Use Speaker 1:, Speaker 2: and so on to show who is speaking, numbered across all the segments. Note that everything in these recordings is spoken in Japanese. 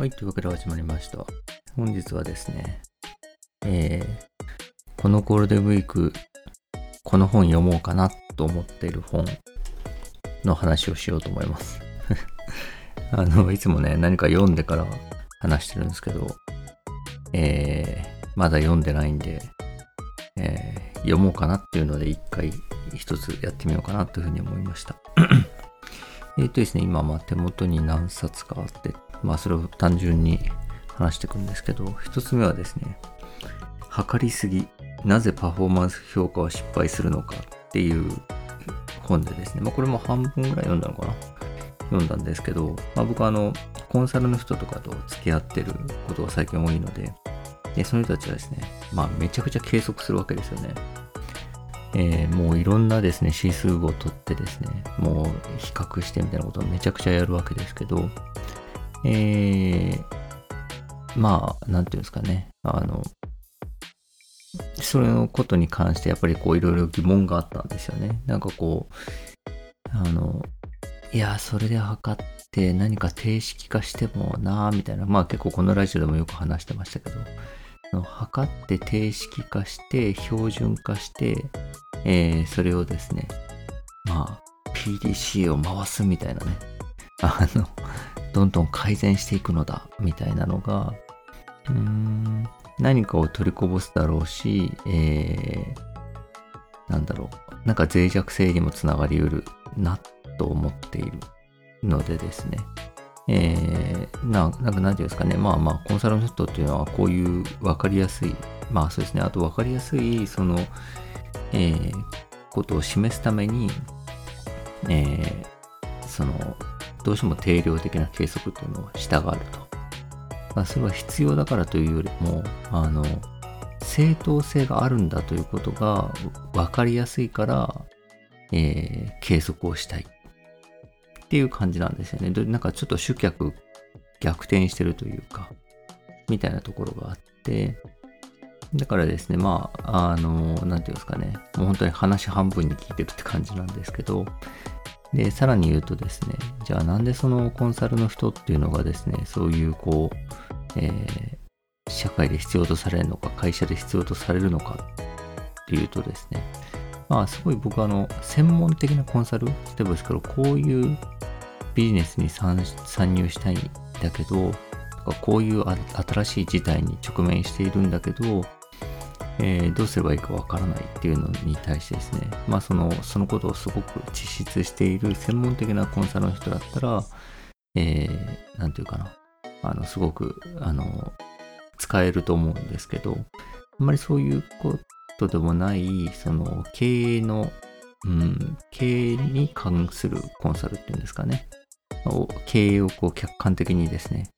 Speaker 1: はい、というわけで始まりました。本日はですね、えー、このゴールデンウィーク、この本読もうかなと思っている本の話をしようと思います。あの、いつもね、何か読んでから話してるんですけど、えー、まだ読んでないんで、えー読もうかなっていうので、一回一つやってみようかなというふうに思いました。えっとですね、今、ま手元に何冊かあって、まあそれを単純に話していくんですけど、一つ目はですね、測りすぎ、なぜパフォーマンス評価は失敗するのかっていう本でですね、まあこれも半分ぐらい読んだのかな？読んだんですけど、まあ僕はあの、コンサルの人とかと付き合ってることが最近多いので、で、その人たちはですね、まあめちゃくちゃ計測するわけですよね。えーもういろんなですね、指数を取ってですね、もう比較してみたいなことをめちゃくちゃやるわけですけど、えーまあ、なんていうんですかね、あの、それのことに関してやっぱりこういろいろ疑問があったんですよね。なんかこう、あの、いや、それで測って何か定式化してもなあみたいな、まあ結構このラジオでもよく話してましたけど、測って定式化して標準化して、えーそれをですね、まあ PDC を回すみたいなね、あの、どんどん改善していくのだみたいなのが、うーん、何かを取りこぼすだろうし、えーなんだろう、なんか脆弱性にもつながりうるなと思っているのでですね、えー、ななんかなんていうんですかね、まあまあ、コンサルの人っていうのはこういう分かりやすい、まあそうですね、あと分かりやすい、その、えーことを示すために、えーその、どうしても定量的な計測というのを従うと。まあ、それは必要だからというよりも、あの、正当性があるんだということが分かりやすいから、えー計測をしたいっていう感じなんですよね。なんかちょっと主客逆転してるというか、みたいなところがあって、だからですね、まあ、あの、なんていうんですかね、もう本当に話半分に聞いてるって感じなんですけど、で、さらに言うとですね、じゃあなんでそのコンサルの人っていうのがですね、そういうこう、えー社会で必要とされるのか、会社で必要とされるのかっていうとですね、まあすごい僕あの、専門的なコンサル、例えばですけど、こういうビジネスに参入したいんだけど、とかこういう新しい事態に直面しているんだけど、えーどうすればいいかわからないっていうのに対してですね、まあその、そのことをすごく実質している専門的なコンサルの人だったら、えー、ていうかな、あの、すごく、あの、使えると思うんですけど、あんまりそういうことでもない、その、経営の、うん、経営に関するコンサルっていうんですかね。経営をこう客観的にですね、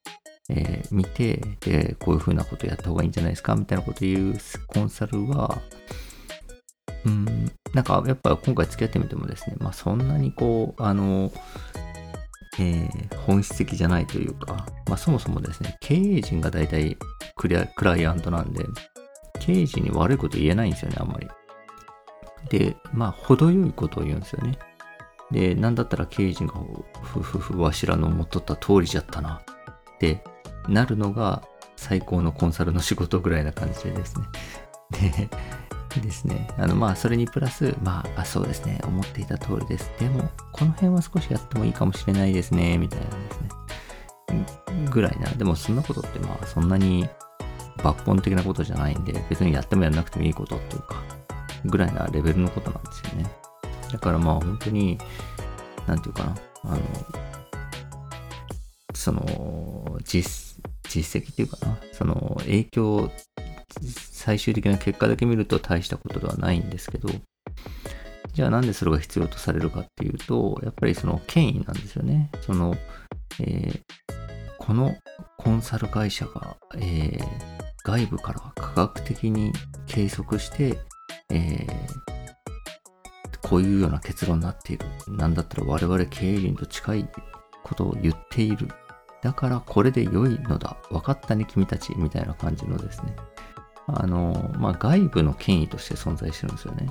Speaker 1: えー見て、で、こういうふうなことやった方がいいんじゃないですか？みたいなこと言うコンサルは、うん、なんかやっぱ今回付き合ってみてもですね、まあそんなにこう、あの、えー本質的じゃないというか、まあそもそもですね、経営陣が大体クリアクライアントなんで、経営陣に悪いこと言えないんですよね、あんまり。で、まあ程よいことを言うんですよね。で、なんだったら経営陣が、ふふふ、わしらの思っとった通りじゃったな、ってなるのが最高のコンサルの仕事ぐらいな感じでですね。で、ですね、あの、まあ、それにプラス、まあ、あ、そうですね、思っていた通りです。でも、この辺は少しやってもいいかもしれないですね、みたいなですね。ぐらいな。でも、そんなことって、まあ、そんなに抜本的なことじゃないんで、別にやってもやらなくてもいいことっていうか、ぐらいなレベルのことなんですよね。だからまあ、本当に、なんていうかな、あの、その、実、実績っていうかな、その、影響、最終的な結果だけ見ると大したことではないんですけど、じゃあなんでそれが必要とされるかっていうと、やっぱりその権威なんですよね。その、えーこのコンサル会社が、えー外部から科学的に計測して、えーこういうような結論になっている。なんだったら我々経営陣と近いことを言っている。だからこれで良いのだ。分かったね、君たち。みたいな感じのですね。あの、まあ、外部の権威として存在してるんですよね。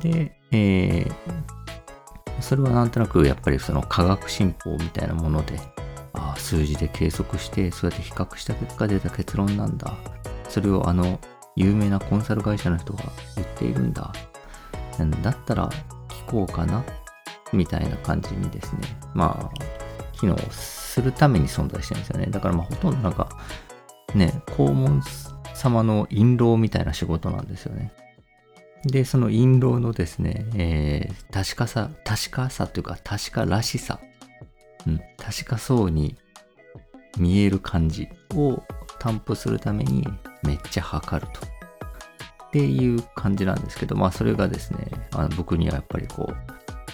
Speaker 1: で、えーそれはなんとなくやっぱりその科学進歩みたいなもので、あ、数字で計測してそうやって比較した結果出た結論なんだそれをあの有名なコンサル会社の人が言っているんだだったら聞こうかなみたいな感じにですねまあ機能するために存在してるんですよね。だからまあほとんどなんかね肛門様の印籠みたいな仕事なんですよね。で、その印籠のですね、えー、確かさ、確かさというか確からしさ、うん、確かそうに見える感じを担保するためにめっちゃ測ると。っていう感じなんですけど、まあそれがですね、あの僕にはやっぱりこう、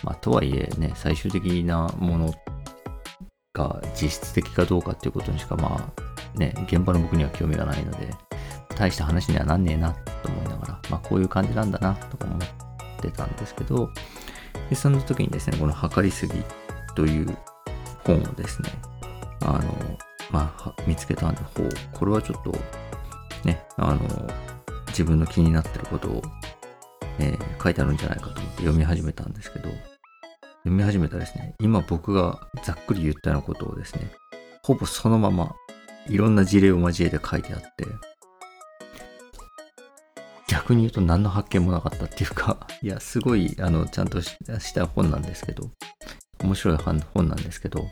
Speaker 1: まあとはいえね、最終的なものっが実質的かどうかっていうことにしかまあね、現場の僕には興味がないので、大した話にはなんねえなと思いながら、まあこういう感じなんだなとか思ってたんですけど、でその時にですね、この測りすぎという本をですね、あの、まあ、見つけたんで、ほう、これはちょっと、ね、あの、自分の気になってることを、え、書いてあるんじゃないかと思って読み始めたんですけど、読み始めたですね、今僕がざっくり言ったようなことをですね、ほぼそのままいろんな事例を交えて書いてあって、逆に言うと何の発見もなかったっていうか、いや、すごい、あの、ちゃんとした本なんですけど、面白い本なんですけど、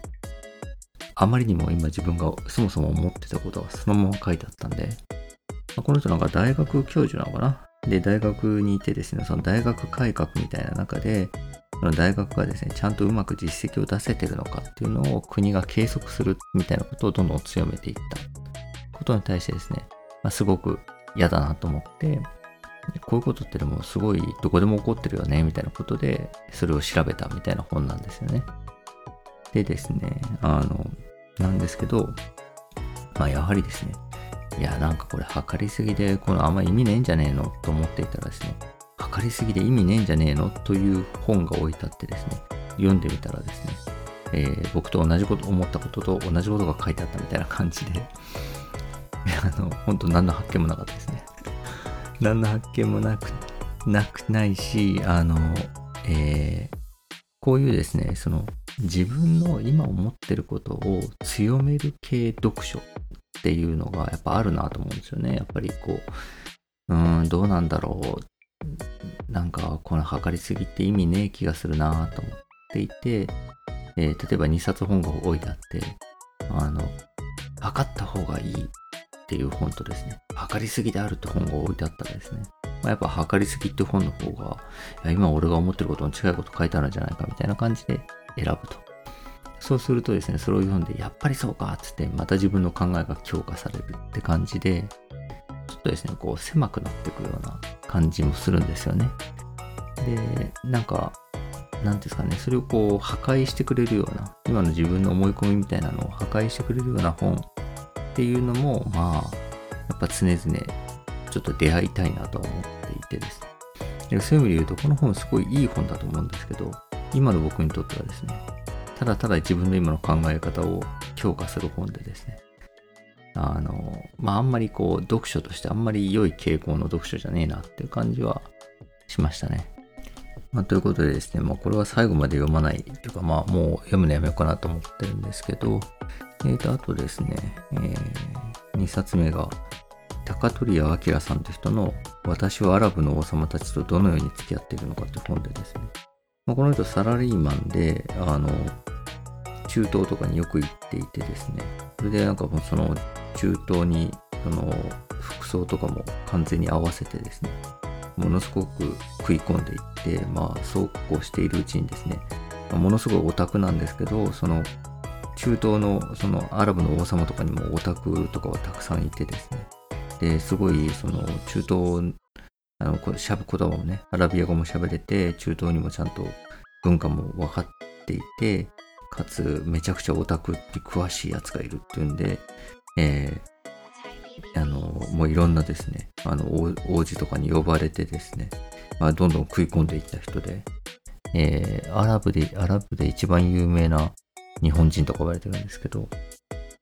Speaker 1: あまりにも今自分がそもそも思ってたことがそのまま書いてあったんで、この人なんか大学教授なのかな？で、大学にいてですね、その大学改革みたいな中で、その大学がですね、ちゃんとうまく実績を出せてるのかっていうのを国が計測するみたいなことをどんどん強めていったことに対してですね、まあ、すごく嫌だなと思って、こういうことってでもすごいどこでも起こってるよねみたいなことでそれを調べたみたいな本なんですよね。でですね、あの、なんですけど、まあやはりですね、いやなんかこれ測りすぎでこのあんま意味ねえんじゃねえのと思っていたらですね、測りすぎで意味ねえんじゃねえの？という本が置いてあってですね、読んでみたらですね、えー、僕と同じこと思ったことと同じことが書いてあったみたいな感じで、あの、本当何の発見もなかったですね。何の発見もなく、なくないし、あの、えー、こういうですね、その自分の今思ってることを強める系読書っていうのがやっぱあるなと思うんですよね。やっぱりこう、うん、どうなんだろう。なんかこの測りすぎって意味ねえ気がするなと思っていて、えー、例えば2冊本が置いてあって、あの、測った方がいいっていう本とですね、測りすぎであるって本が置いてあったらですね、まあ、やっぱ測りすぎって本の方が、いや今俺が思ってることの違いこと書いてあるんじゃないかみたいな感じで選ぶと。そうするとですね、それを読んで、やっぱりそうかっつって、また自分の考えが強化されるって感じで、ちょっとですね、こう狭くなっていくような感じもするんですよね。で、なんか、なんですかね、それをこう破壊してくれるような、今の自分の思い込みみたいなのを破壊してくれるような本っていうのも、まあ、やっぱ常々ちょっと出会いたいなとは思っていてですね。でそういう意味で言うと、この本すごいいい本だと思うんですけど、今の僕にとってはですね、ただただ自分の今の考え方を強化する本でですね、あの、まあ、あんまりこう、読書としてあんまり良い傾向の読書じゃねえなっていう感じはしましたね。まあ、ということでですね、まあ、これは最後まで読まないというか、まあ、もう読むのやめようかなと思ってるんですけど、えーと、あとですね、えー、2冊目が、高取屋明さんという人の私はアラブの王様たちとどのように付き合っているのかという本でですね、まあ、この人サラリーマンで、あの、中東とかによく行っていてですね、それでなんかもうその中東にその服装とかも完全に合わせてですね、ものすごく食い込んでいって、まあそうこうしているうちにですね、ものすごいオタクなんですけど、その中東のそのアラブの王様とかにもオタクとかはたくさんいてですね、ですごいその中東、あのしゃぶ言葉もね、アラビア語も喋れて、中東にもちゃんと文化も分かっていて、かつめちゃくちゃオタクって詳しいやつがいるっていうんで、えー、あの、もういろんなですね、あの王子とかに呼ばれてですね、まあ、どんどん食い込んでいった人で、えー、アラブで、アラブで一番有名な日本人とか言われてるんですけど、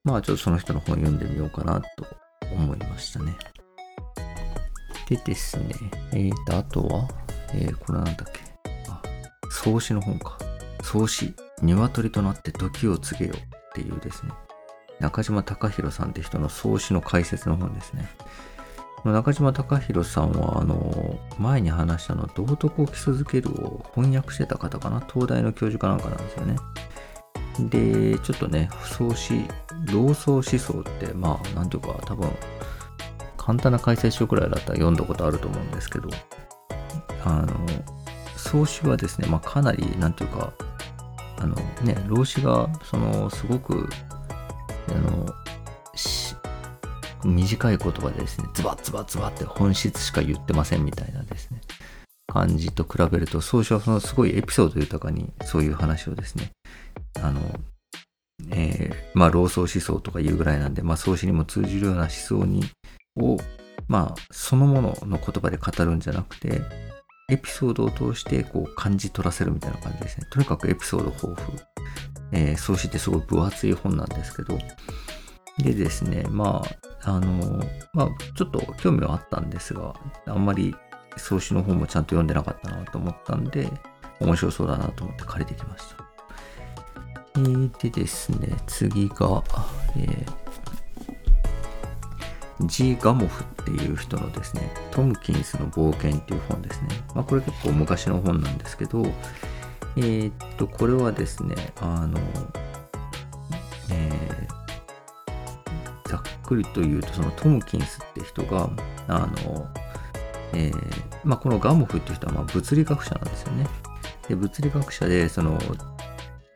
Speaker 1: まあちょっとその人の本読んでみようかなと思いましたね。でですね、えーと、あとは、えー、これなんだっけ。あ、創始の本か。創始、鶏となって時を告げよっていうですね、中島隆弘さんって人の創始の解説の本ですね。中島隆弘さんは、あの、前に話したの、道徳を基礎づけるを翻訳してた方かな？東大の教授かなんかなんですよね。で、ちょっとね不、創始、老僧思想って、まあ、なんていうか、多分、簡単な解説書くらいだったら読んだことあると思うんですけど、あの、創始はですね、まあ、かなり、なんていうか、あのね、老子が、その、すごく、あの、短い言葉でですね、ズバッズバッズバって本質しか言ってませんみたいなですね、感じと比べると、創始はそのすごいエピソード豊かにそういう話をですね、あの、えー、まあ、老僧思想とかいうぐらいなんで、まあ、創始にも通じるような思想に、を、まあ、そのものの言葉で語るんじゃなくて、エピソードを通してこう感じ取らせるみたいな感じですね。とにかくエピソード豊富。えー、創始ってすごい分厚い本なんですけど、でですね、まあ、あの、まあ、ちょっと興味はあったんですが、あんまり創始の本もちゃんと読んでなかったなと思ったんで、面白そうだなと思って借りてきました。えー、でですね、次が、えー、G. ガモフっていう人のですね、トムキンスの冒険っていう本ですね。まあ、これ結構昔の本なんですけど、えー、っと、これはですね、あの、えー、ざっくりと言うと、そのトムキンスって人が、あの、えー、まあ、このガモフっていう人はま物理学者なんですよね。で物理学者で、その、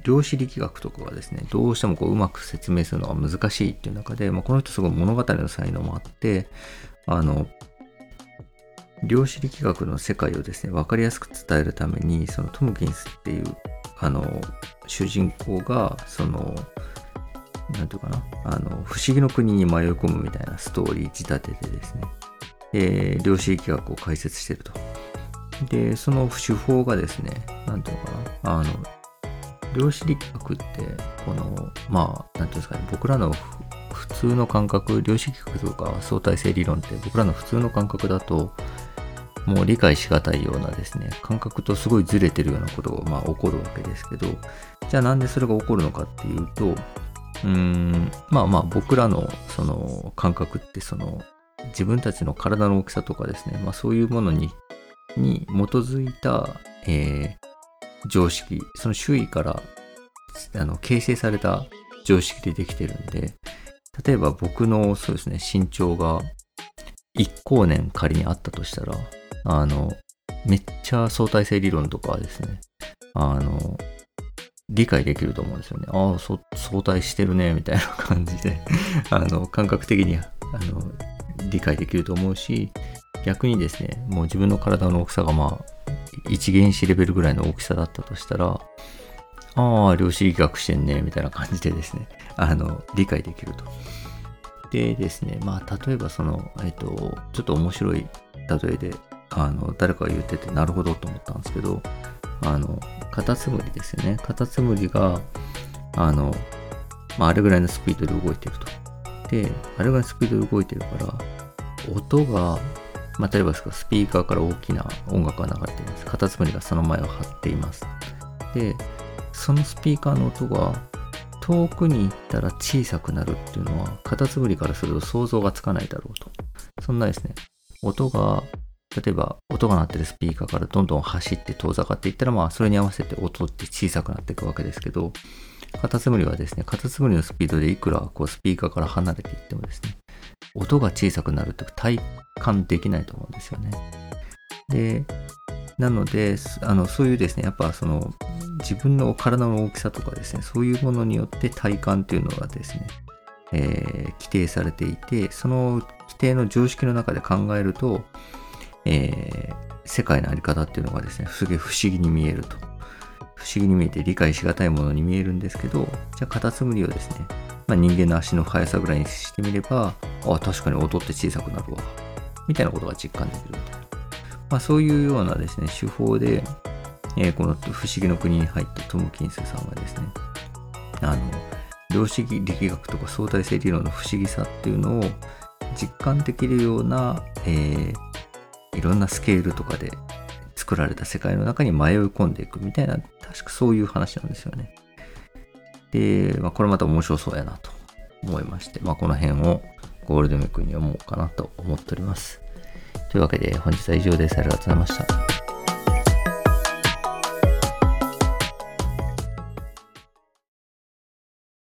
Speaker 1: 量子力学とかがですね、どうしてもこううまく説明するのが難しいっていう中で、まあ、この人すごい物語の才能もあって、あの、量子力学の世界をですね、わかりやすく伝えるために、そのトムキンスっていう、あの、主人公が、その、なんていうかな、あの、不思議の国に迷い込むみたいなストーリー仕立ててですね、えー、量子力学を解説してると。で、その手法がですね、なんていうのかな、あの、量子力学って、この、まあ、なんていうんですかね、僕らの普通の感覚、量子力学とか相対性理論って僕らの普通の感覚だと、もう理解しがたいようなですね、感覚とすごいずれてるようなことがまあ起こるわけですけど、じゃあなんでそれが起こるのかっていうと、うん、まあまあ僕らのその感覚ってその自分たちの体の大きさとかですね、まあそういうものにに基づいた、えー、常識、その周囲からあの形成された常識でできてるんで、例えば僕のそうですね、身長が1光年仮にあったとしたら、あの、めっちゃ相対性理論とかですね、あの、理解できると思うんですよね。ああ、相対してるね、みたいな感じで あの、感覚的に、あの、理解できると思うし、逆にですね、もう自分の体の大きさがまあ、一原子レベルぐらいの大きさだったとしたら、ああ、量子力学してんね、みたいな感じでですね、あの、理解できると。でですね、まあ、例えばその、えっと、ちょっと面白い例えで、あの、誰かが言ってて、なるほどと思ったんですけど、あの、カタツムリですよね。カタツムリが、あの、まあ、あれぐらいのスピードで動いてると。で、あれぐらいのスピードで動いてるから、音が、まあ、例えばスピーカーから大きな音楽が流れています。カタツムリがその前を張っています。で、そのスピーカーの音が遠くに行ったら小さくなるっていうのは、カタツムリからすると想像がつかないだろうと。そんなですね、音が、例えば音が鳴ってるスピーカーからどんどん走って遠ざかっていったら、まあそれに合わせて音って小さくなっていくわけですけど、カタツムリはですね、カタツムリのスピードでいくらこうスピーカーから離れていってもですね、音が小さくなると体感できないと思うんですよね。で、なので、あのそういうですね、やっぱその自分の体の大きさとかですね、そういうものによって体感っていうのがですね、えー、規定されていて、その規定の常識の中で考えると、えー、世界のあり方っていうのがですね、すげえ不思議に見えると。不思議に見えて理解しがたいものに見えるんですけど、じゃあカタツムリをですね、まあ、人間の足の速さぐらいにしてみれば、ああ、確かに音って小さくなるわ。みたいなことが実感できるみたいな。まあ、そういうようなですね、手法で、えー、この不思議の国に入ったトム・キンスさんはですね、あの、量子力学とか相対性理論の不思議さっていうのを実感できるような、えー、いろんなスケールとかで作られた世界の中に迷い込んでいくみたいな、確かそういう話なんですよね。で、まあ、これまた面白そうやなと思いまして、まあ、この辺をゴールデンウィークに読もうかなと思っております。というわけで本日は以上です。ありがとうございました。